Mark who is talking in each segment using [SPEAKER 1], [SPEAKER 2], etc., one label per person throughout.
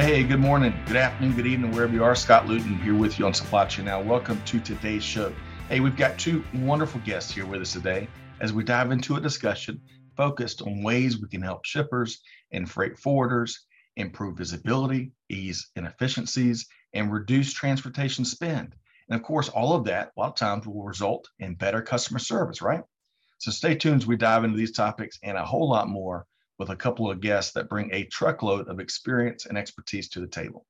[SPEAKER 1] Hey, good morning, good afternoon, good evening, wherever you are. Scott Luton here with you on Supply Chain Now. Welcome to today's show. Hey, we've got two wonderful guests here with us today as we dive into a discussion focused on ways we can help shippers and freight forwarders improve visibility, ease inefficiencies, and reduce transportation spend. And of course, all of that, a lot of times, will result in better customer service, right? So stay tuned as we dive into these topics and a whole lot more with a couple of guests that bring a truckload of experience and expertise to the table.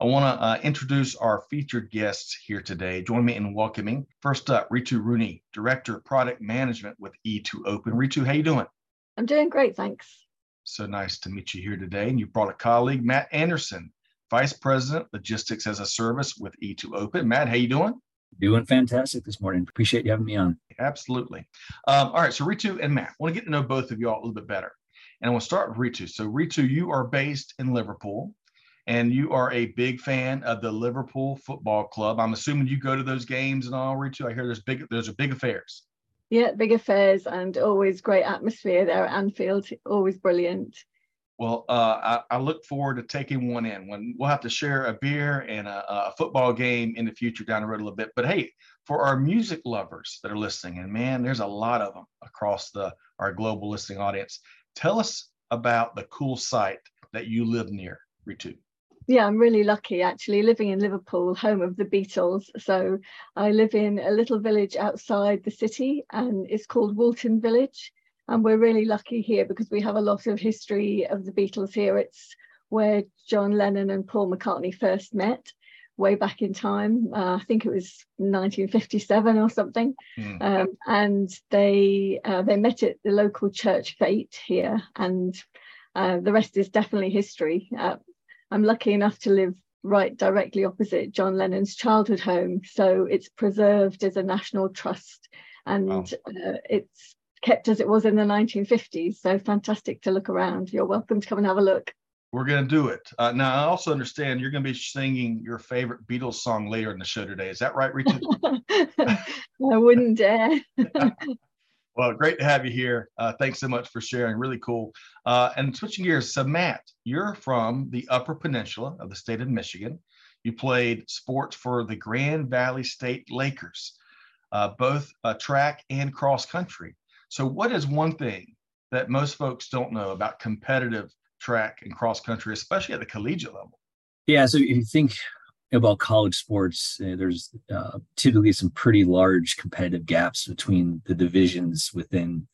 [SPEAKER 1] I want to uh, introduce our featured guests here today. Join me in welcoming. First up, Ritu Rooney, Director of Product Management with E2Open. Ritu, how you doing?
[SPEAKER 2] I'm doing great, thanks.
[SPEAKER 1] So nice to meet you here today. And you brought a colleague, Matt Anderson, Vice President, Logistics as a Service with E2Open. Matt, how you doing?
[SPEAKER 3] Doing fantastic this morning. Appreciate you having me on.
[SPEAKER 1] Absolutely. Um, all right, so Ritu and Matt, I want to get to know both of you all a little bit better. And we'll start with Ritu. So, Ritu, you are based in Liverpool and you are a big fan of the Liverpool Football Club. I'm assuming you go to those games and all, Ritu. I hear there's big, those are big affairs.
[SPEAKER 2] Yeah, big affairs and always great atmosphere there at Anfield. Always brilliant.
[SPEAKER 1] Well, uh, I, I, look forward to taking one in when we'll have to share a beer and a, a, football game in the future down the road a little bit. But hey, for our music lovers that are listening, and man, there's a lot of them across the our global listening audience. Tell us about the cool site that you live near, Ritu.
[SPEAKER 2] Yeah, I'm really lucky actually living in Liverpool, home of the Beatles. So I live in a little village outside the city and it's called Woolton Village. And we're really lucky here because we have a lot of history of the Beatles here. It's where John Lennon and Paul McCartney first met way back in time. Uh, I think it was 1957 or something. Mm. Um, and they uh, they met at the local church fete here, and uh, the rest is definitely history. Uh, I'm lucky enough to live right directly opposite John Lennon's childhood home, so it's preserved as a national trust, and wow. Uh, it's kept as it was in the 1950s. So fantastic to look around. You're welcome to come and have a look.
[SPEAKER 1] We're going to do it. Uh, now, I also understand you're going to be singing your favorite Beatles song later in the show today. Is that right, Ritu?
[SPEAKER 2] I wouldn't dare.
[SPEAKER 1] well, great to have you here. Uh, thanks so much for sharing. Really cool. Uh, and switching gears, so Matt, you're from the Upper Peninsula of the state of Michigan. You played sports for the Grand Valley State Lakers, uh, both uh, track and cross country. So, what is one thing that most folks don't know about competitive track and cross country, especially at the collegiate level?
[SPEAKER 3] Yeah, so if you think about college sports, uh, there's uh, typically some pretty large competitive gaps between the divisions within,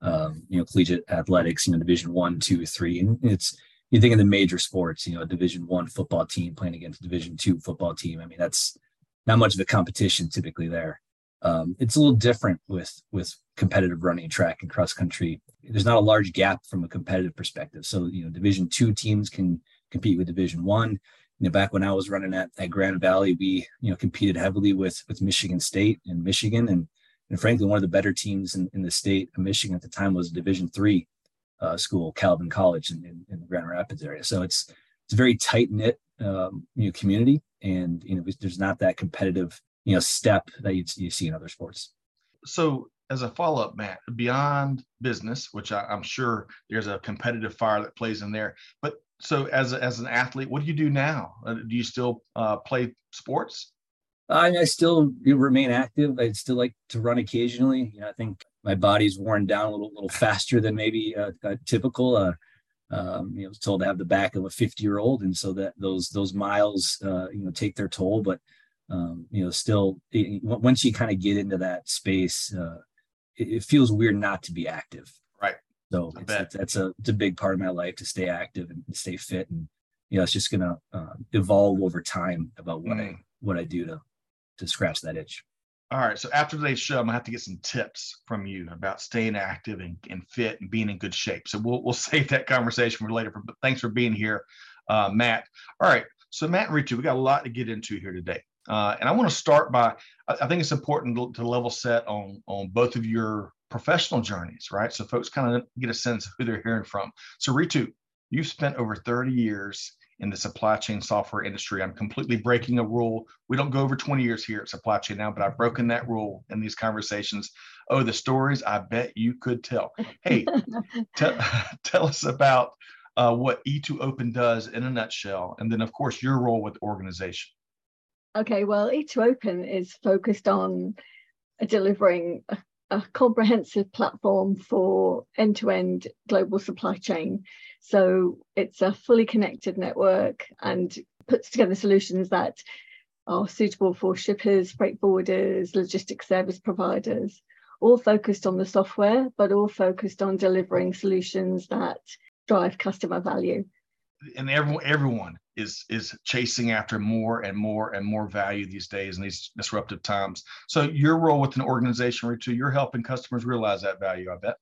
[SPEAKER 3] um, you know, collegiate athletics. You know, Division One, Two, Three, and it's you think of the major sports. You know, a Division One football team playing against a Division Two football team. I mean, that's not much of a competition typically there. Um, it's a little different with with competitive running track and cross country. There's not a large gap from a competitive perspective. So you know division two teams can compete with division one. You know back when i was running at, at grand valley we you know competed heavily with with michigan state and michigan. And and frankly one of the better teams in, in the state of michigan at the time was division three uh, school calvin college in, in, in, the grand rapids area. So it's it's a very tight knit um, you know community. And you know there's not that competitive you know step that you, you see in other sports
[SPEAKER 1] so as a follow up, Matt, beyond business, which I, am sure there's a competitive fire that plays in there, but so as a, as an athlete, what do you do now? Uh, do you still uh, play sports?
[SPEAKER 3] I, I still remain active. I still like to run occasionally. You know, I think my body's worn down a little little faster than maybe uh, uh typical. Uh, um, you know, I was told to have the back of a 50 year old, and so that those those miles, uh, you know, take their toll. But um, you know, still it, once you kind of get into that space, uh, it, it, feels weird not to be active.
[SPEAKER 1] Right.
[SPEAKER 3] So it's, it's, that's a it's a big part of my life to stay active and stay fit, and you know, it's just gonna uh, evolve over time about what mm. I what I do to to scratch that itch.
[SPEAKER 1] All right. So after today's show, I'm gonna have to get some tips from you about staying active and, and fit and being in good shape. So we'll we'll save that conversation for later. But thanks for being here, uh, Matt. All right. So Matt and Ritu we got a lot to get into here today. Uh, and I want to start by, I think it's important to, to level set on, on both of your professional journeys, right? So folks kind of get a sense of who they're hearing from. So Ritu, you've spent over 30 years in the supply chain software industry. I'm completely breaking a rule. We don't go over 20 years here at Supply Chain Now, but I've broken that rule in these conversations. Oh, the stories I bet you could tell. Hey, t- tell us about uh, what E2Open does in a nutshell, and then, of course, your role with the organization.
[SPEAKER 2] Okay, well, E2Open is focused on delivering a, a comprehensive platform for end to end global supply chain. So it's a fully connected network and puts together solutions that are suitable for shippers, freight forwarders, logistics service providers, all focused on the software, but all focused on delivering solutions that drive customer value.
[SPEAKER 1] And everyone, everyone is is chasing after more and more and more value these days in these disruptive times. So your role with an organization, Ritu, you're helping customers realize that value. I bet.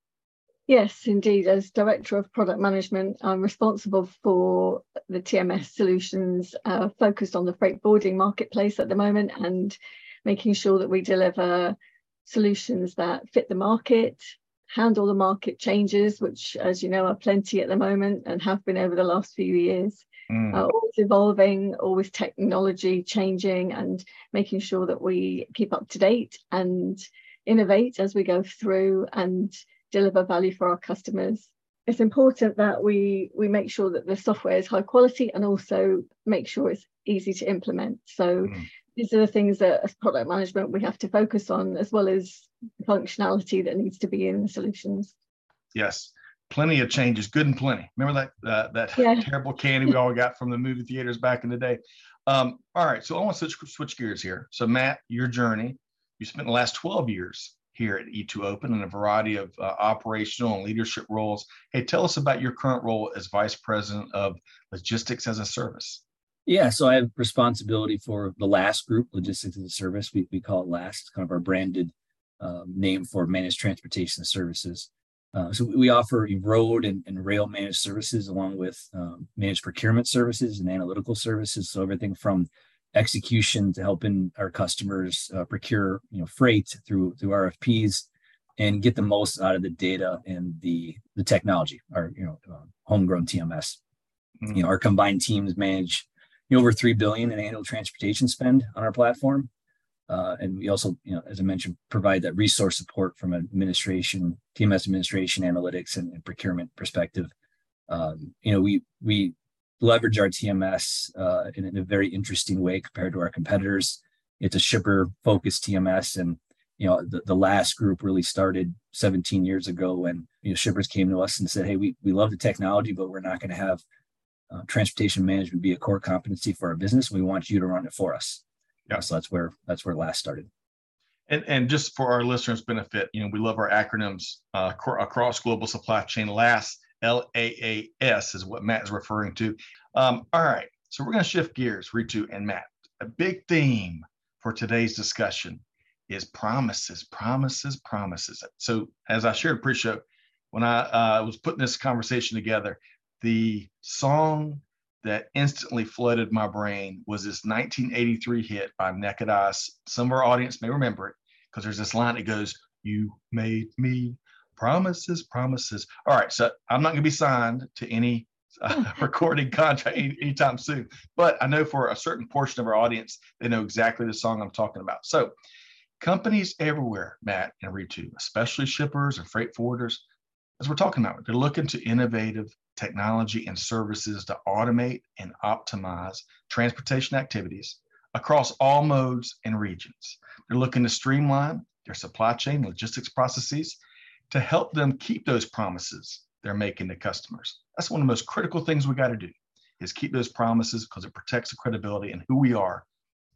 [SPEAKER 2] Yes, indeed. As Director of Product Management, I'm responsible for the TMS solutions uh, focused on the freight forwarding marketplace at the moment and making sure that we deliver solutions that fit the market, handle the market changes, which, as you know, are plenty at the moment and have been over the last few years, mm. uh, always evolving, always technology changing, and making sure that we keep up to date and innovate as we go through and deliver value for our customers. It's important that we we make sure that the software is high quality and also make sure it's easy to implement. So mm. These are the things that as product management we have to focus on as well as functionality that needs to be in the solutions.
[SPEAKER 1] Yes plenty of changes, good and plenty. Remember that uh, that yeah. terrible candy we all got from the movie theaters back in the day. Um, all right, so I want to switch, switch gears here. So Matt, your journey, you spent the last 12 years here at E2Open in a variety of uh, operational and leadership roles. Hey, tell us about your current role as Vice President of Logistics as a Service.
[SPEAKER 3] Yeah, so I have responsibility for the LaaS group, Logistics as a Service. We, we call it LaaS, it's kind of our branded um, name for Managed Transportation Services. Uh, so we offer road and, and, rail managed services along with um, managed procurement services and analytical services. So everything from execution to helping our customers uh, procure you know freight through through RFPs and get the most out of the data and the the technology, our you know uh, homegrown TMS. Mm-hmm. You know our combined teams manage you know, over three billion in annual transportation spend on our platform. Uh, and we also, you know, as I mentioned, provide that resource support from administration, TMS administration, analytics, and, and procurement perspective. Um, you know, we we leverage our TMS uh, in, in, a very interesting way compared to our competitors. It's a shipper focused TMS, and you know, the, the LaaS group really started 17 years ago when you know shippers came to us and said, "Hey, we we love the technology, but we're not going to have uh, transportation management be a core competency for our business. We want you to run it for us." yeah. So that's where that's where LaaS started.
[SPEAKER 1] And, and just for our listeners' benefit, you know, we love our acronyms uh, across global supply chain. LaaS, L A A S, is what Matt is referring to. Um, all right, so we're going to shift gears, Ritu and Matt. A big theme for today's discussion is promises, promises, promises. So, as I shared pre-show, when I uh, was putting this conversation together, the song that instantly flooded my brain was this 1983 hit by Naked Eyes. Some of our audience may remember it because there's this line that goes, You made me promises, promises. All right, so I'm not going to be signed to any uh, recording contract any, anytime soon, but I know for a certain portion of our audience, they know exactly the song I'm talking about. So, companies everywhere, Matt and Ritu, especially shippers and freight forwarders, as we're talking about, they're looking to innovative technology and services to automate and optimize transportation activities across all modes and regions. They're looking to streamline their supply chain logistics processes to help them keep those promises they're making to customers. That's one of the most critical things we got to do is keep those promises because it protects the credibility and who we are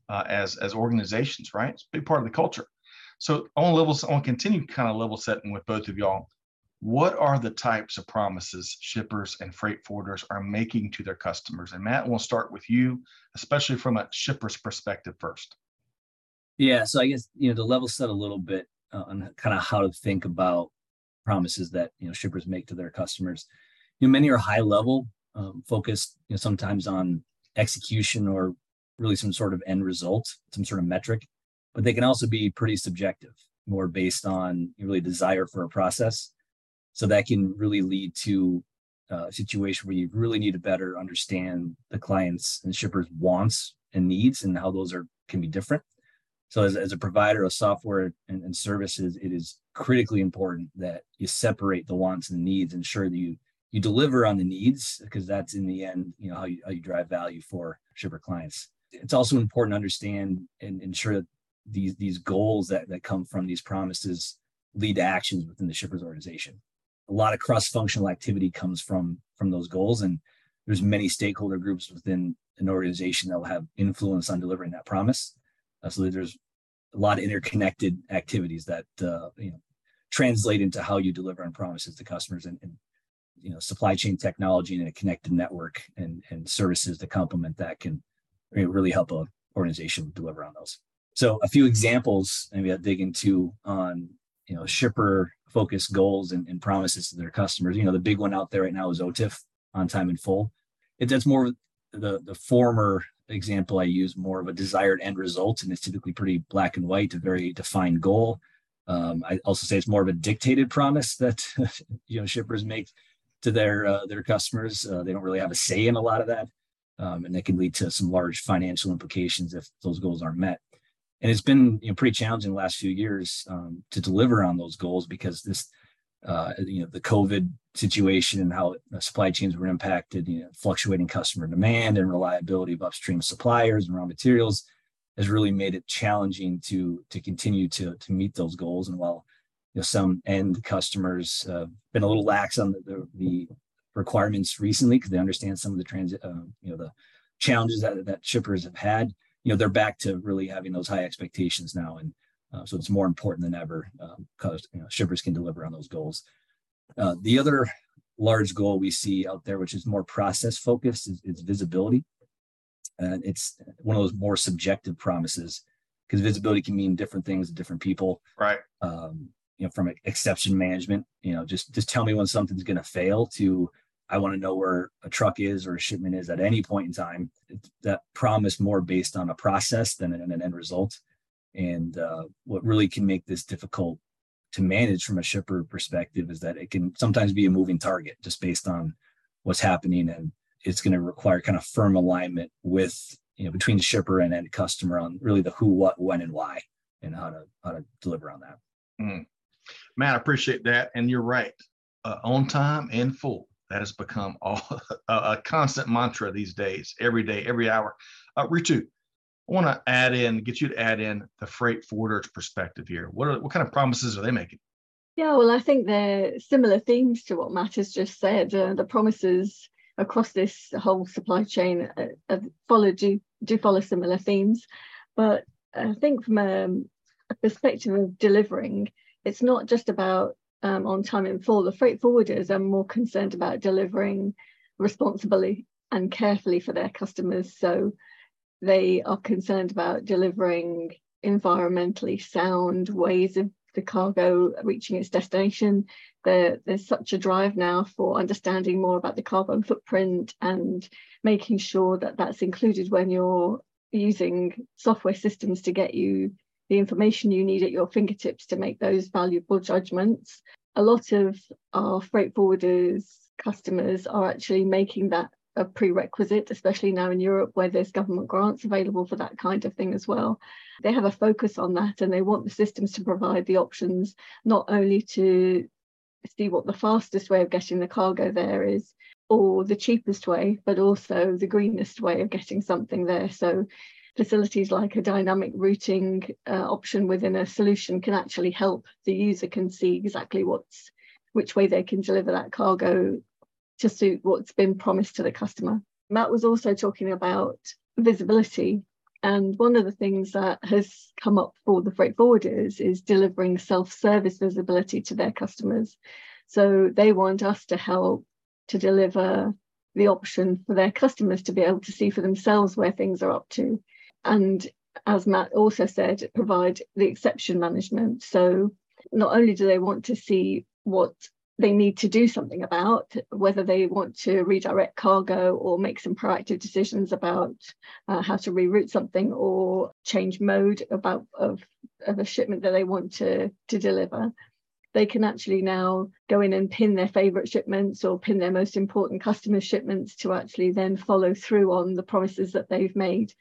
[SPEAKER 1] uh, as, as organizations, right? It's a big part of the culture. So on levels, to continue kind of level setting with both of y'all what are the types of promises shippers and freight forwarders are making to their customers? And Matt, we'll start with you, especially from a shipper's perspective first.
[SPEAKER 3] Yeah, so I guess you know to level set a little bit uh, on kind of how to think about promises that you know shippers make to their customers. You know, many are high level, um, focused, you know, sometimes on execution or really some sort of end result, some sort of metric, but they can also be pretty subjective, more based on really desire for a process. So that can really lead to uh, a situation where you really need to better understand the clients and shippers' wants and needs and how those are can be different. So as, as a provider of software and, and services, it is critically important that you separate the wants and the needs, ensure that you you deliver on the needs because that's in the end, you know, how you, how you drive value for shipper clients. It's also important to understand and ensure that these these goals that, that come from these promises lead to actions within the shipper's organization. A lot of cross-functional activity comes from from those goals, and there's many stakeholder groups within an organization that will have influence on delivering that promise. Uh, so there's a lot of interconnected activities that uh, you know translate into how you deliver on promises to customers and, and you know supply chain technology and a connected network and and services to complement that can really help a organization deliver on those. So a few examples maybe I'll dig into on you know shipper focused goals and, and, promises to their customers. You know the big one out there right now is OTIF on time and full. It, that's more the the former example I use more of a desired end result, and it's typically pretty black and white, a very defined goal. Um, I also say it's more of a dictated promise that you know shippers make to their uh, their customers. Uh, they don't really have a say in a lot of that, um, and that can lead to some large financial implications if those goals aren't met. And it's been you know pretty challenging the last few years um, to deliver on those goals because this uh, you know the COVID situation and how supply chains were impacted, you know, fluctuating customer demand and reliability of upstream suppliers and raw materials has really made it challenging to to continue to to meet those goals. And while you know some end customers uh, been a little lax on the, the, the requirements recently because they understand some of the transit, uh, you know, the challenges that that shippers have had. You know, they're back to really having those high expectations now, and uh, so it's more important than ever because um, you know, shippers can deliver on those goals. Uh, the other large goal we see out there, which is more process focused, is, is visibility. And it's one of those more subjective promises because visibility can mean different things to different people.
[SPEAKER 1] Right.
[SPEAKER 3] Um, you know, from exception management, you know, just just tell me when something's going to fail to I want to know where a truck is or a shipment is at any point in time. That promise more based on a process than an, an end result. And uh, what really can make this difficult to manage from a shipper perspective is that it can sometimes be a moving target just based on what's happening and it's going to require kind of firm alignment with you know between the shipper and end customer on really the who what when and why and how to how to deliver on that
[SPEAKER 1] mm. matt i appreciate that and you're right uh, on time and full that has become all, a, a, constant mantra these days every day every hour uh, ritu I want to add in, get you to add in the freight forwarder's perspective here. What are what kind of promises are they making?
[SPEAKER 2] Yeah, well, I think they're similar themes to what Matt has just said. Uh, the promises across this whole supply chain uh, follow do do follow similar themes, but I think from a, a perspective of delivering, it's not just about um, on time in full. The freight forwarders are more concerned about delivering responsibly and carefully for their customers. So they are concerned about delivering environmentally sound ways of the cargo reaching its destination. There, there's such a drive now for understanding more about the carbon footprint and making sure that that's included when you're using software systems to get you the information you need at your fingertips to make those valuable judgments. A lot of our freight forwarders customers are actually making that a prerequisite, especially now in Europe where there's government grants available for that kind of thing as well. They have a focus on that and they want the systems to provide the options not only to see what the fastest way of getting the cargo there is or the cheapest way, but also the greenest way of getting something there. So facilities like a dynamic routing uh, option within a solution can actually help the user can see exactly what's which way they can deliver that cargo to suit what's been promised to the customer. Matt was also talking about visibility. And one of the things that has come up for the freight forwarders is delivering self service visibility to their customers. So they want us to help to deliver the option for their customers to be able to see for themselves where things are up to. And as Matt also said, provide the exception management. So not only do they want to see what they need to do something about, whether they want to redirect cargo or make some proactive decisions about uh, how to reroute something or change mode about of, of a shipment that they want to, to deliver. They can actually now go in and pin their favorite shipments or pin their most important customer shipments to actually then follow through on the promises that they've made,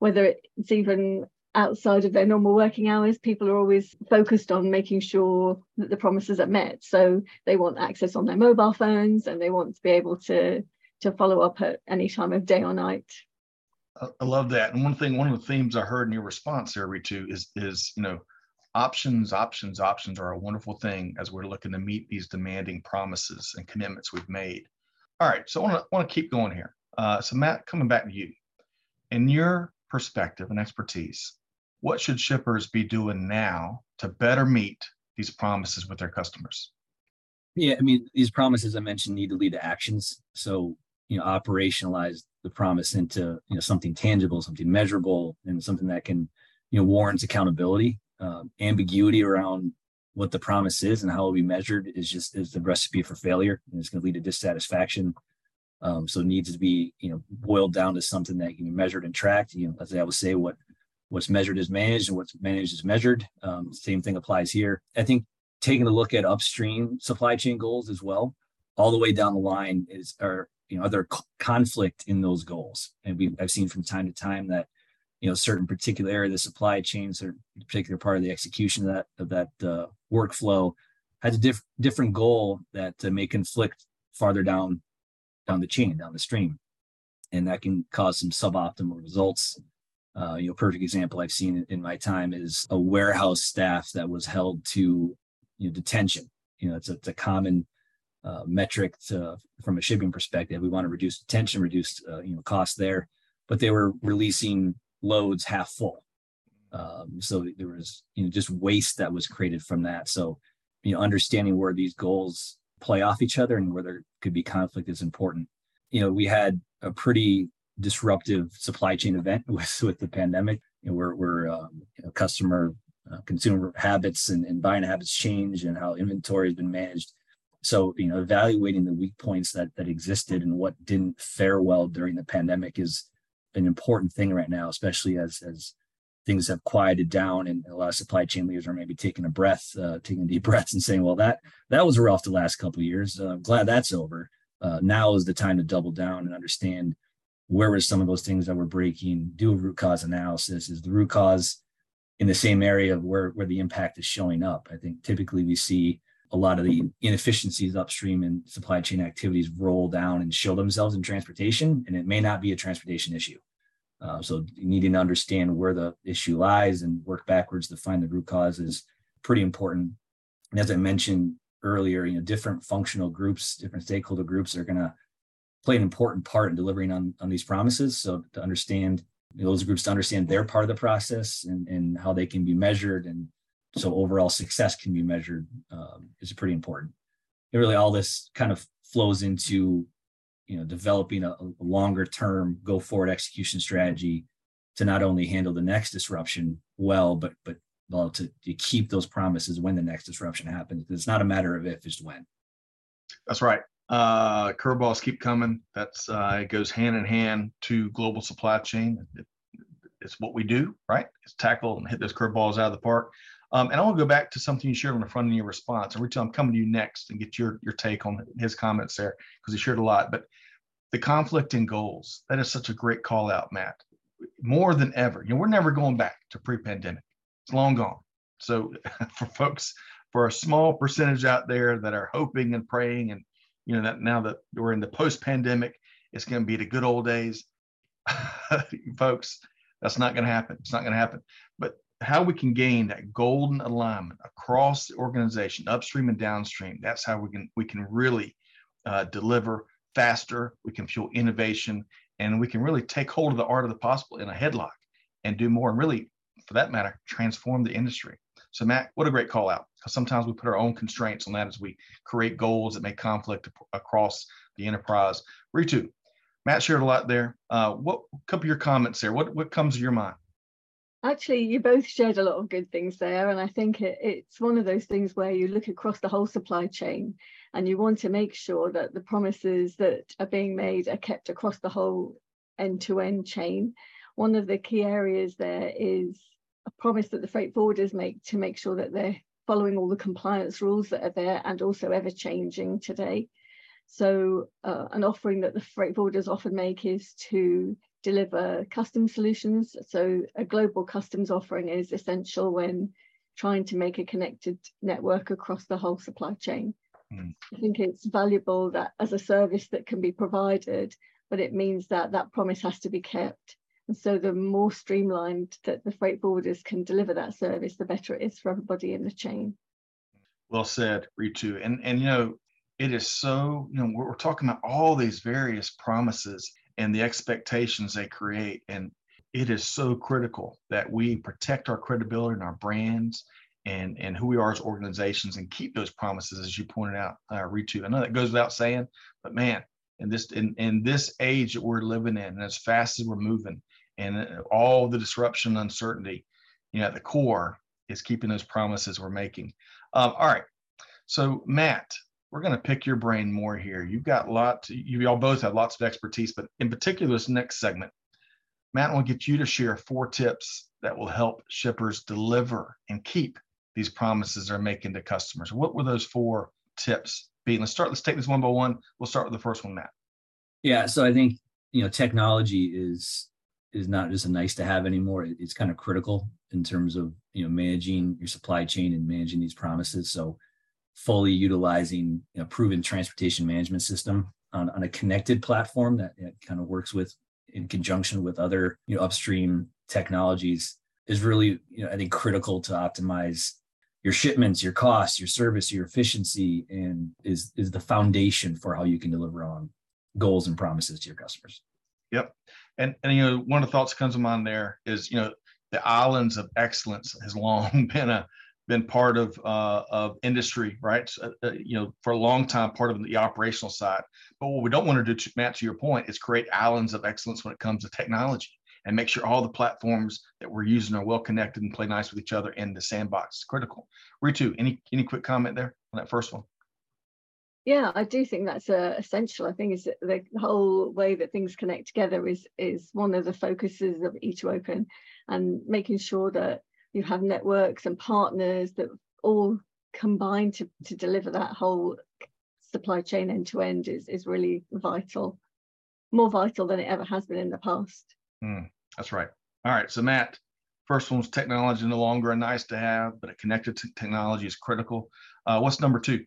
[SPEAKER 2] whether it's even outside of their normal working hours, people are always focused on making sure that the promises are met. So they want access on their mobile phones and they want to be able to to follow up at any time of day or night.
[SPEAKER 1] I love that. And one thing, one of the themes I heard in your response there, Ritu, is is you know, options, options, options are a wonderful thing as we're looking to meet these demanding promises and commitments we've made. All right, so I want to want to keep going here. Uh, so Matt, coming back to you, in your perspective and expertise, what should shippers be doing now to better meet these promises with their customers?
[SPEAKER 3] Yeah, I mean, these promises I mentioned need to lead to actions. So, you know, operationalize the promise into, you know, something tangible, something measurable, and something that can, you know, warrants accountability. Um, ambiguity around what the promise is and how it will be measured is just is the recipe for failure, and it's going to lead to dissatisfaction. Um, so it needs to be, you know, boiled down to something that can be measured and tracked. You know, as I would say, what what's measured is managed and what's managed is measured. Um, same thing applies here. I think taking a look at upstream supply chain goals as well, all the way down the line is are you know other conflict in those goals? And we I've seen from time to time that you know certain particular area of the supply chains or particular part of the execution of that of that uh, workflow has a diff- different goal that uh, may conflict farther down down the chain down the stream and that can cause some suboptimal results uh, you know, perfect example I've seen in my time is a warehouse staff that was held to you know, detention. You know, it's a, it's a common uh, metric to, from a shipping perspective. We want to reduce detention, reduce uh, you know cost there, but they were releasing loads half full. Um, so there was you know just waste that was created from that. So you know understanding where these goals play off each other and where there could be conflict is important. You know, we had a pretty disruptive supply chain event with with the pandemic. We're we're um, you know, customer uh, consumer habits and, and buying habits change and how inventory has been managed. So you know, evaluating the weak points that that existed and what didn't fare well during the pandemic is an important thing right now, especially as as things have quieted down and a lot of supply chain leaders are maybe taking a breath, uh, taking deep breaths and saying, well, that that was rough the last couple of years. Uh, I'm glad that's over. Uh, now is the time to double down and understand where were some of those things that were breaking do a root cause analysis is the root cause in the same area of where, where the impact is showing up i think typically we see a lot of the inefficiencies upstream in supply chain activities roll down and show themselves in transportation and it may not be a transportation issue uh, so needing to understand where the issue lies and work backwards to find the root cause is pretty important and as i mentioned earlier you know different functional groups different stakeholder groups are going to play an important part in delivering on, on these promises. So to understand you know, those groups to understand their part of the process and, and how they can be measured and so overall success can be measured um, is pretty important. And really all this kind of flows into you know developing a, a longer term go forward execution strategy to not only handle the next disruption well but but well to, to keep those promises when the next disruption happens it's not a matter of if it's when
[SPEAKER 1] that's right uh, curveballs keep coming. That's uh, it goes hand in hand to global supply chain. It, it's what we do, right? It's tackle and hit those curveballs out of the park. Um, and I want to go back to something you shared on the front of your response. And Rich, I'm coming to you next and get your your take on his comments there because he shared a lot. But the conflict in goals that is such a great call out, Matt. More than ever, you know, we're never going back to pre-pandemic. It's long gone. So for folks, for a small percentage out there that are hoping and praying and you know that now that we're in the post-pandemic it's going to be the good old days folks that's not going to happen it's not going to happen but how we can gain that golden alignment across the organization upstream and downstream that's how we can we can really uh, deliver faster we can fuel innovation and we can really take hold of the art of the possible in a headlock and do more and really for that matter transform the industry so Matt, what a great call out. Because sometimes we put our own constraints on that as we create goals that may conflict across the enterprise. Ritu, Matt shared a lot there. Uh, what couple of your comments there? What what comes to your mind?
[SPEAKER 2] Actually, you both shared a lot of good things there. And I think it, it's one of those things where you look across the whole supply chain and you want to make sure that the promises that are being made are kept across the whole end to end chain. One of the key areas there is a promise that the freight forwarders make to make sure that they're following all the compliance rules that are there and also ever changing today. So, uh, an offering that the freight forwarders often make is to deliver custom solutions. So a global customs offering is essential when trying to make a connected network across the whole supply chain. Mm. I think it's valuable that as a service that can be provided, but it means that that promise has to be kept. And so the more streamlined that the freight forwarders can deliver that service, the better it is for everybody in the chain.
[SPEAKER 1] Well said, Ritu. And and you know, it is so, you know, we're, we're talking about all these various promises and the expectations they create. And it is so critical that we protect our credibility and our brands and, and who we are as organizations and keep those promises, as you pointed out, uh, Ritu. I know that goes without saying, but man, in this in, in this age that we're living in, and as fast as we're moving, and uh, all the disruption, and uncertainty, you know, at the core is keeping those promises we're making. Um, all right, so Matt, we're going to pick your brain more here. You've got lots, you all both have lots of expertise, but in particular, this next segment, Matt, will get you to share four tips that will help shippers deliver and keep these promises they're making to customers. What were those four tips be? Let's start, let's take this one by one. We'll start with the first one, Matt.
[SPEAKER 3] Yeah. So I think, you know, technology is is not just a nice to have anymore. It's kind of critical in terms of, you know, managing your supply chain and managing these promises. So fully utilizing a proven transportation management system on, on a connected platform that, kind of works with in conjunction with other you know upstream technologies is really you know i think critical to optimize your shipments your costs your service your efficiency and is is the foundation for how you can deliver on goals and promises to your customers.
[SPEAKER 1] Yep. And and you know one of the thoughts that comes to mind there is you know the islands of excellence has long been a been part of uh, of industry, right? Uh, uh, you know, for a long time, part of the operational side. But what we don't want to do, Matt, to your point, is create islands of excellence when it comes to technology and make sure all the platforms that we're using are well connected and play nice with each other in the sandbox. It's critical. Ritu, any any quick comment there on that first one?
[SPEAKER 2] Yeah, I do think that's uh, essential. I think is the whole way that things connect together is is one of the focuses of E2Open, and making sure that you have networks and partners that all combine to, to deliver that whole supply chain end to end is, is really vital, more vital than it ever has been in the past.
[SPEAKER 1] Mm, that's right. All right. So, Matt, first one's technology no longer a nice to have, but a connected technology is critical. Uh, what's number two?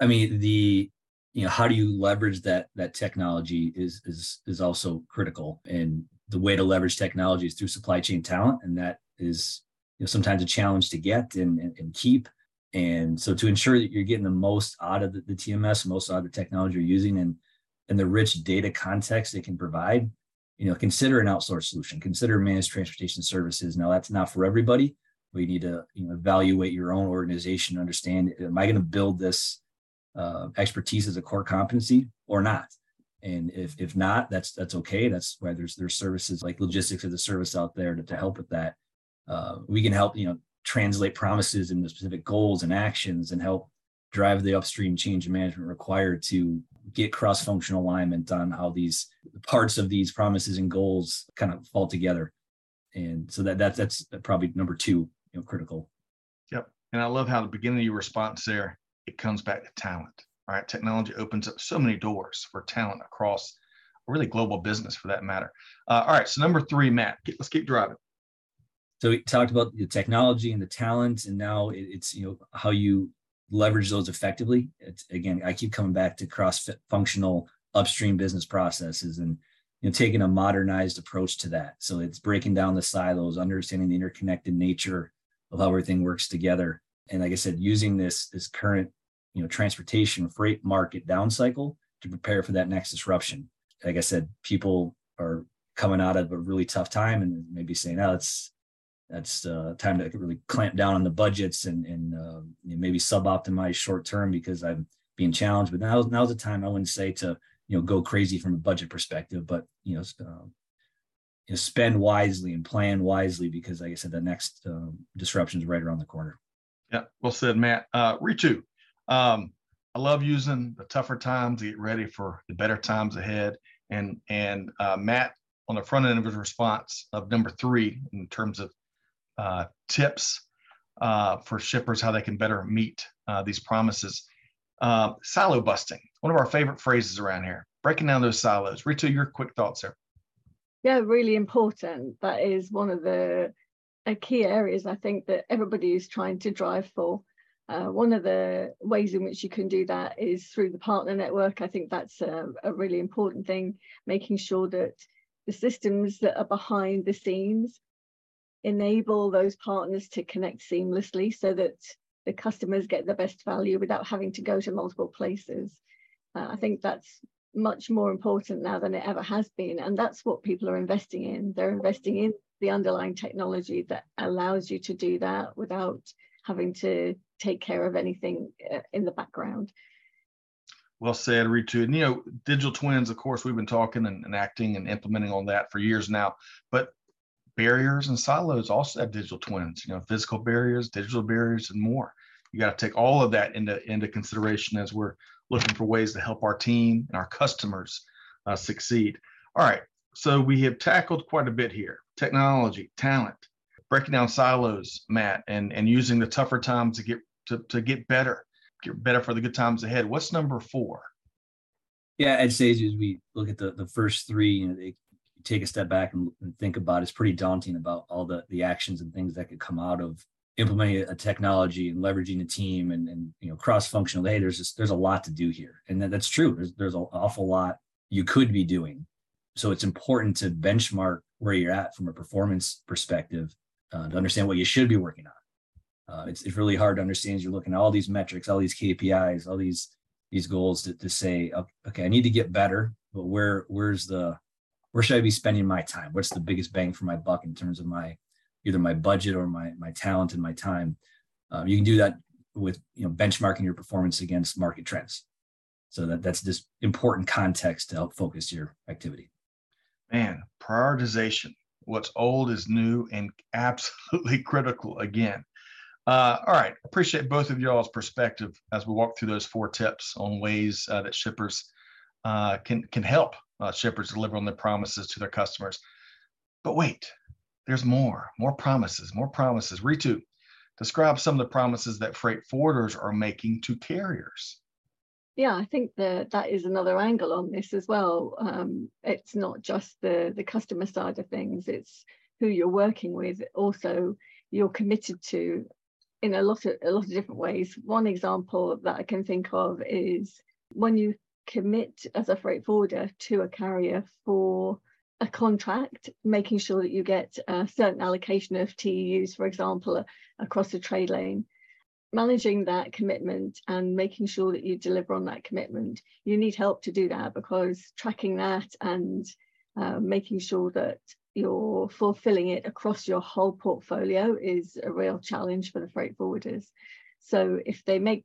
[SPEAKER 3] I mean, the you know how do you leverage that that technology is is is also critical and the way to leverage technology is through supply chain talent and that is you know, sometimes a challenge to get and, and, and, keep. And so to ensure that you're getting the most out of the, the TMS, most out of the technology you're using and, and the rich data context it can provide, you know, consider an outsourced solution, consider managed transportation services. Now that's not for everybody. We need to you know, evaluate your own organization, understand, am I going to build this uh, expertise as a core competency or not? And if if not, that's that's okay. That's why there's there's services like logistics as a service out there to, to help with that uh, we can help you know translate promises into specific goals and actions and help drive the upstream change management required to get cross-functional alignment on how these parts of these promises and goals kind of fall together. And so that, that that's probably number two you know critical.
[SPEAKER 1] Yep. And i love how the beginning of your response there it comes back to talent right? Technology opens up so many doors for talent across a really global business for that matter. Uh, all right so number three matt let's keep driving
[SPEAKER 3] so we talked about the technology and the talent, and now it's you know how you leverage those effectively. It's, again, I keep coming back to cross-functional upstream business processes and you know taking a modernized approach to that. So it's breaking down the silos, understanding the interconnected nature of how everything works together, and like I said, using this this current you know transportation freight market down cycle to prepare for that next disruption. Like I said, people are coming out of a really tough time and maybe saying, "Oh, it's that's uh, time to really clamp down on the budgets and, and uh, maybe sub-optimize short term because I'm being challenged. But now now's the time I wouldn't say to you know go crazy from a budget perspective, but you know uh, you know, spend wisely and plan wisely because, like I said, the next um, disruption is right around the corner.
[SPEAKER 1] Yeah, well said, Matt. Uh, Ritu, um, I love using the tougher times to get ready for the better times ahead. And and uh, Matt, on the front end of his response of number three in terms of uh, tips uh, for shippers how they can better meet uh, these promises. Uh, silo busting, one of our favorite phrases around here. Breaking down those silos. Ritu, your quick thoughts there.
[SPEAKER 2] Yeah, really important. That is one of the uh, key areas I think that everybody is trying to drive for. Uh, one of the ways in which you can do that is through the partner network. I think that's a, a, really important thing, making sure that the systems that are behind the scenes enable those partners to connect seamlessly so that the customers get the best value without having to go to multiple places. Uh, I think that's much more important now than it ever has been. And that's what people are investing in. They're investing in the underlying technology that allows you to do that without having to take care of anything uh, in the background.
[SPEAKER 1] Well said, Ritu. And you know, digital twins, of course, we've been talking and, and, acting and implementing on that for years now. But barriers and silos also have digital twins, you know, physical barriers, digital barriers, and more. You got to take all of that into, into consideration as we're looking for ways to help our team and our customers uh, succeed. All right. So we have tackled quite a bit here technology, talent, breaking down silos, Matt, and, and using the tougher times to get to, to get better, get better for the good times ahead. What's number four?
[SPEAKER 3] Yeah, I'd say as we look at the, the first three, you know, take a step back and, and think about it's pretty daunting about all the, the actions and things that could come out of implementing a technology and leveraging a team and, and you know cross-functional hey there's just there's a lot to do here. And that, that's true. There's, there's an awful lot you could be doing. So it's important to benchmark where you're at from a performance perspective uh, to understand what you should be working on. Uh, it's, it's really hard to understand you're looking at all these metrics all these kpis all these these goals to, to say okay i need to get better but where where's the where should i be spending my time what's the biggest bang for my buck in terms of my either my budget or my my talent and my time. Um, you can do that with you know benchmarking your performance against market trends. So that that's this important context to help focus your activity.
[SPEAKER 1] Man, prioritization. What's old is new and absolutely critical again. Uh, all right, appreciate both of y'all's perspective as we walk through those four tips on ways uh, that shippers uh, can can help uh, shippers deliver on their promises to their customers. But wait, there's more, more promises, more promises. Ritu, describe some of the promises that freight forwarders are making to carriers.
[SPEAKER 2] Yeah, I think that that is another angle on this as well. Um, it's not just the the customer side of things; it's who you're working with. Also, you're committed to in a lot of a lot of different ways. One example that I can think of is when you commit as a freight forwarder to a carrier for a contract, making sure that you get a certain allocation of TEUs, for example, across a trade lane, managing that commitment and making sure that you deliver on that commitment. You need help to do that because tracking that and uh, making sure that you're fulfilling it across your whole portfolio is a real challenge for the freight forwarders. So if they make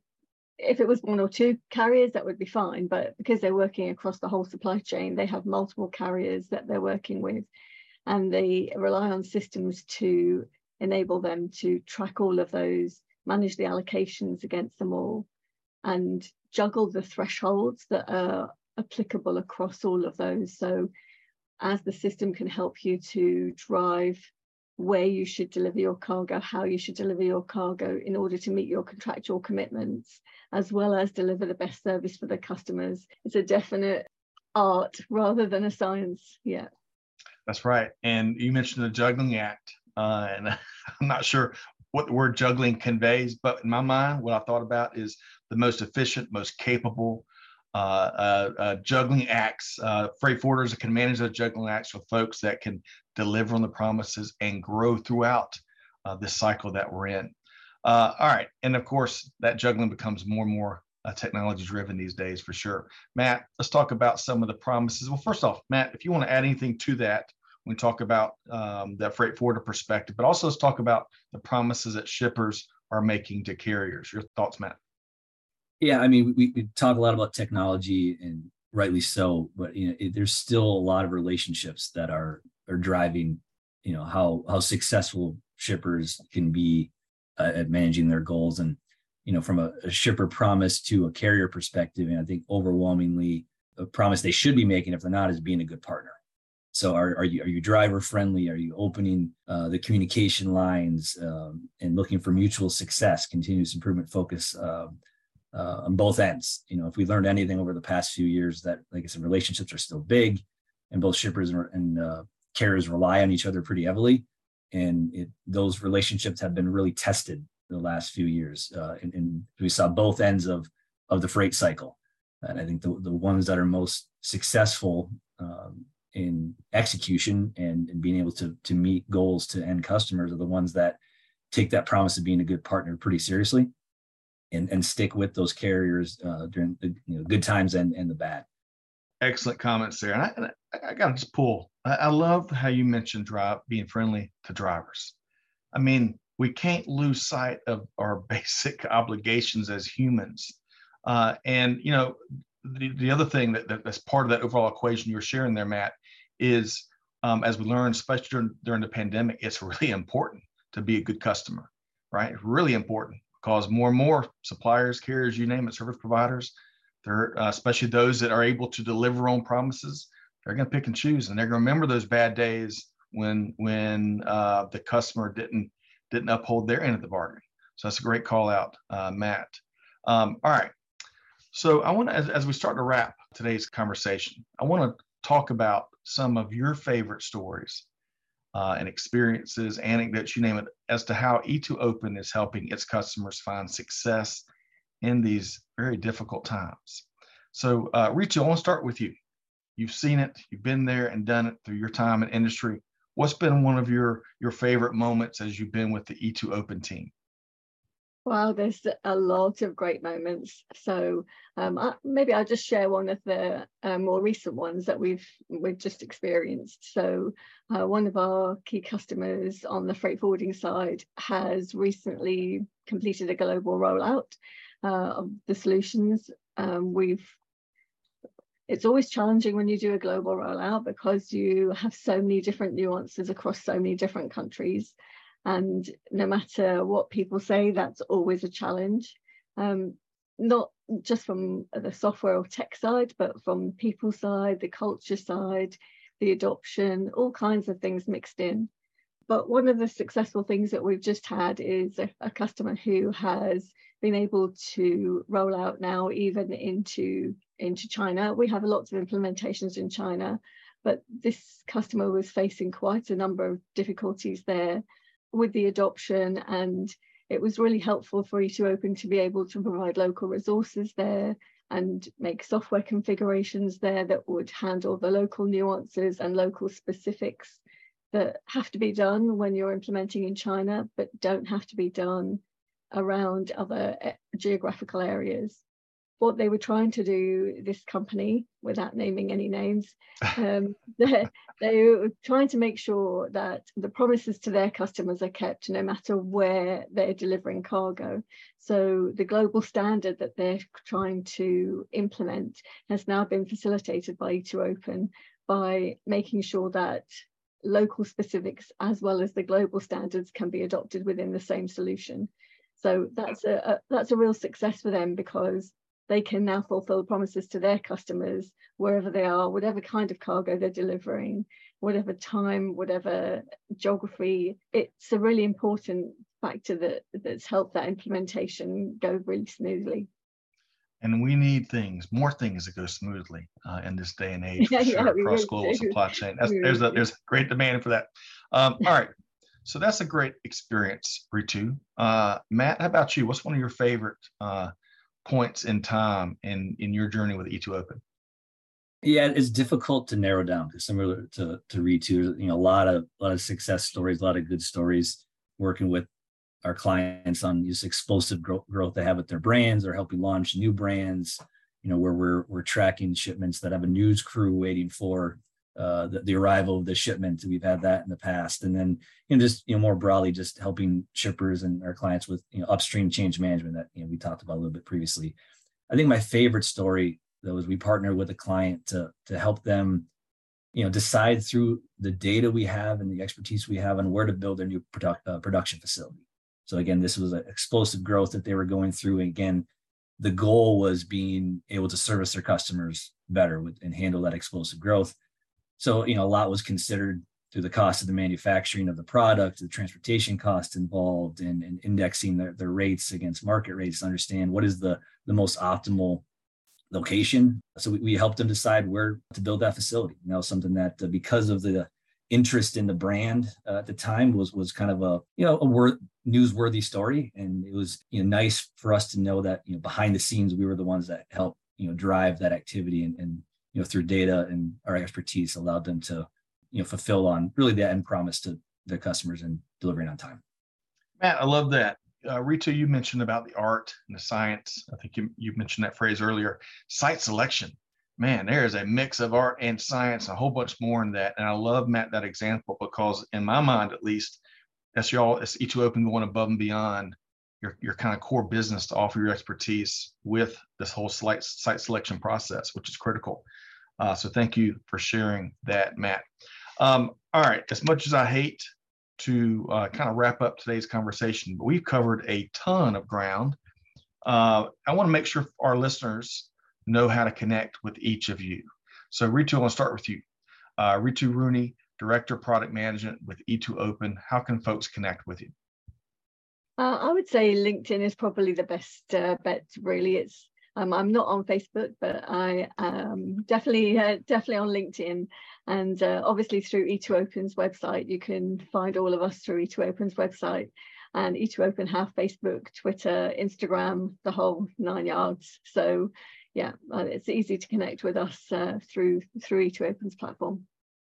[SPEAKER 2] if it was one or two carriers, that would be fine. But because they're working across the whole supply chain, they have multiple carriers that they're working with, and they rely on systems to enable them to track all of those, manage the allocations against them all, and juggle the thresholds that are applicable across all of those. So, as the system can help you to drive where you should deliver your cargo, how you should deliver your cargo in order to meet your contractual commitments, as well as deliver the best service for the customers. It's a definite art rather than a science. Yeah.
[SPEAKER 1] That's right. And you mentioned the juggling act. Uh, and I'm not sure what the word juggling conveys, but in my mind, what I thought about is the most efficient, most capable juggling acts, uh, freight forwarders that can manage those juggling acts with folks that can deliver on the promises and grow throughout uh, this cycle that we're in. Uh, all right. And of course, that juggling becomes more and more uh, technology driven these days for sure. Matt, let's talk about some of the promises. Well, first off, Matt, if you want to add anything to that, we talk about um, that freight forwarder perspective, but also let's talk about the promises that shippers are making to carriers. Your thoughts, Matt?
[SPEAKER 3] Yeah, I mean, we, we talk a lot about technology and rightly so, but you know, it, there's still a lot of relationships that are are driving, you know, how how successful shippers can be uh, at managing their goals. And you know, from a, a, shipper promise to a carrier perspective, and I think overwhelmingly a promise they should be making if they're not is being a good partner. So are, are you are you driver friendly? Are you opening uh, the communication lines um, and looking for mutual success, continuous improvement focus um, uh, on both ends? You know, if we learned anything over the past few years, that like I said, relationships are still big, and both shippers and, and uh, carriers rely on each other pretty heavily, and it, those relationships have been really tested the last few years, uh, and, and we saw both ends of of the freight cycle. And I think the, the ones that are most successful um, in execution and, and being able to to meet goals to end customers are the ones that take that promise of being a good partner pretty seriously and and stick with those carriers uh, during the you know, good times and and the bad.
[SPEAKER 1] Excellent comments there. And i, I, I gotta just pull. I, I love how you mentioned drive being friendly to drivers. I mean we can't lose sight of our basic obligations as humans. Uh, and you know the, the other thing that, that, that's part of that overall equation you're sharing there matt is um, as we learned, especially during, during the pandemic, it's really important to be a good customer, right? Really important because more and more suppliers, carriers, you name it, service providers, they're uh, especially those that are able to deliver on promises, they're going to pick and choose, and they're going to remember those bad days when when uh, the customer didn't didn't uphold their end of the bargain. So that's a great call out, uh, Matt. Um, all right. So I want to, as, as we start to wrap today's conversation, I want to talk about some of your favorite stories uh, and experiences, anecdotes, you name it, as to how E2Open is helping its customers find success in these very difficult times. So, uh, Ritu, I want to start with you. You've seen it, you've been there and done it through your time in industry. What's been one of your your favorite moments as you've been with the E2Open team?
[SPEAKER 2] Wow, there's a lot of great moments. So um, I, maybe I'll just share one of the uh, more recent ones that we've we've just experienced. So uh, one of our key customers on the freight forwarding side has recently completed a global rollout uh, of the solutions. Um, we've it's always challenging when you do a global rollout because you have so many different nuances across so many different countries. And no matter what people say, that's always a challenge. Um, not just from the software or tech side, but from the people side, the culture side, the adoption, all kinds of things mixed in. But one of the successful things that we've just had is a, a customer who has been able to roll out now even into into China. We have lots of implementations in China, but this customer was facing quite a number of difficulties there with the adoption and it was really helpful for E2Open to be able to provide local resources there and make software configurations there that would handle the local nuances and local specifics that have to be done when you're implementing in China, but don't have to be done around other eh, geographical areas what they were trying to do, this company, without naming any names, um, they, they were trying to make sure that the promises to their customers are kept no matter where they're delivering cargo. So the global standard that they're trying to implement has now been facilitated by E2Open by making sure that local specifics as well as the global standards can be adopted within the same solution. So that's a, a, that's a real success for them because they can now fulfill promises to their customers wherever they are, whatever kind of cargo they're delivering, whatever time, whatever geography. It's a really important factor that that's helped that implementation go really smoothly.
[SPEAKER 1] And we need things, more things that go smoothly uh, in this day and age for sure, across really global do. supply chain. That's, there's a there's great demand for that. Um, all right, so that's a great experience, Ritu. Uh, Matt, how about you? What's one of your favorite uh, points in time in in your journey with E2Open?
[SPEAKER 3] Yeah, it's difficult to narrow down because similar to to Ritu, you know, a lot of a lot of success stories, a lot of good stories working with our clients on this explosive growth, growth they have with their brands or helping launch new brands you know where we're we're tracking shipments that have a news crew waiting for uh, the, the, arrival of the shipment. We've had that in the past, and then you know just you know more broadly, just helping shippers and our clients with you know upstream change management that you know we talked about a little bit previously. I think my favorite story though is we partnered with a client to to help them you know decide through the data we have and the expertise we have on where to build their new product, uh, production facility. So again, this was an explosive growth that they were going through. And again, the goal was being able to service their customers better with, and handle that explosive growth. So you know, a lot was considered through the cost of the manufacturing of the product, the transportation costs involved, and, and indexing their, their rates against market rates to understand what is the, the most optimal location. So we, we helped them decide where to build that facility. You know, something that uh, because of the interest in the brand uh, at the time was was kind of a you know a wor- newsworthy story, and it was you know nice for us to know that you know behind the scenes we were the ones that helped you know drive that activity and, and you know through data and our expertise allowed them to you know fulfill on really the end promise to their customers and delivering on time.
[SPEAKER 1] Matt, I love that. Uh, Ritu, you mentioned about the art and the science. I think you, you mentioned that phrase earlier. Site selection. Man, there is a mix of art and science, a whole bunch more in that. And I love, Matt, that example because, in my mind at least, that's y'all, it's E2Open going above and beyond your, your kind of core business to offer your expertise with this whole site, site selection process, which is critical. Uh, so thank you for sharing that, Matt. Um, all right, as much as I hate to uh, kind of wrap up today's conversation, but we've covered a ton of ground. Uh, I want to make sure our listeners know how to connect with each of you. So, Ritu, I want to start with you. Uh, Ritu Rooney, Director Product Management with E2Open. How can folks connect with you?
[SPEAKER 2] Uh, I would say LinkedIn is probably the best uh, bet. Really, it's um, I'm not on Facebook, but I am definitely uh, definitely on LinkedIn, and uh, obviously through E2Open's website, you can find all of us through E2Open's website. And E2Open have Facebook, Twitter, Instagram, the whole nine yards. So, yeah, uh, it's easy to connect with us uh, through through E2Open's platform.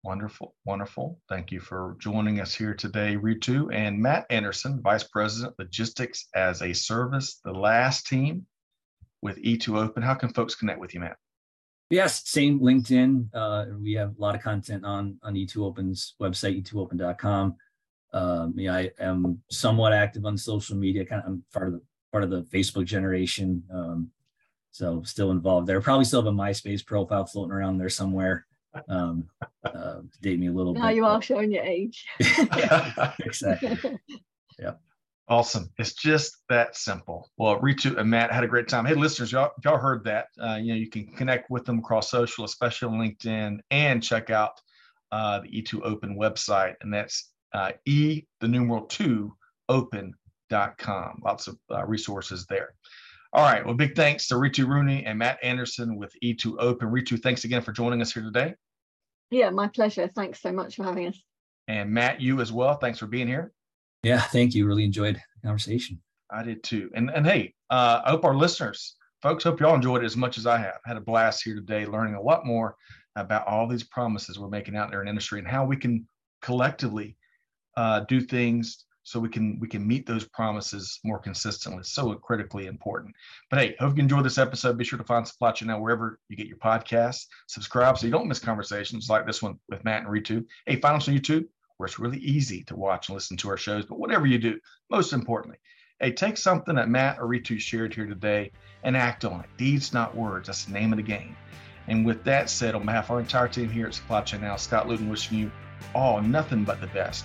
[SPEAKER 1] Wonderful, wonderful. Thank you for joining us here today, Ritu and Matt Anderson, Vice President Logistics as a Service, the LaaS team with E2Open. How can folks connect with you, Matt?
[SPEAKER 3] Yes, same LinkedIn. Uh, we have a lot of content on on E2Open's website, e2open.com. Um, yeah, I am somewhat active on social media. Kind of, I'm part of the part of the Facebook generation, um, so still involved there. Probably still have a MySpace profile floating around there somewhere. Um, uh, date me a little
[SPEAKER 2] now
[SPEAKER 1] bit.
[SPEAKER 2] Now you are showing your age.
[SPEAKER 3] yeah, exactly. Yeah.
[SPEAKER 1] Awesome. It's just that simple. Well, Ritu and Matt had a great time. Hey, listeners, y'all, y'all heard that. Uh, you know, you can connect with them across social, especially on LinkedIn, and check out uh, the E2Open website. And that's uh, E, the numeral two, open.com. Lots of uh, resources there. All right. Well, big thanks to Ritu Rooney and Matt Anderson with E2Open. Ritu, thanks again for joining us here today.
[SPEAKER 2] Yeah, my pleasure. Thanks so much for having us.
[SPEAKER 1] And Matt, you as well. Thanks for being here.
[SPEAKER 3] Yeah, thank you. Really enjoyed the conversation.
[SPEAKER 1] I did too. And and hey, uh, I hope our listeners, folks, hope y'all enjoyed it as much as I have. I had a blast here today, learning a lot more about all these promises we're making out there in industry and how we can collectively uh, do things so we can we can meet those promises more consistently. So critically important. But hey, hope you enjoyed this episode. Be sure to find Supply Chain Now wherever you get your podcasts. Subscribe so you don't miss conversations like this one with Matt and Ritu. Hey, find us on YouTube where it's really easy to watch and listen to our shows. But whatever you do, most importantly, hey, take something that Matt or Ritu shared here today and act on it. Deeds, not words. That's the name of the game. And with that said, on behalf of our entire team here at Supply Chain Now, Scott Luton wishing you all nothing but the best,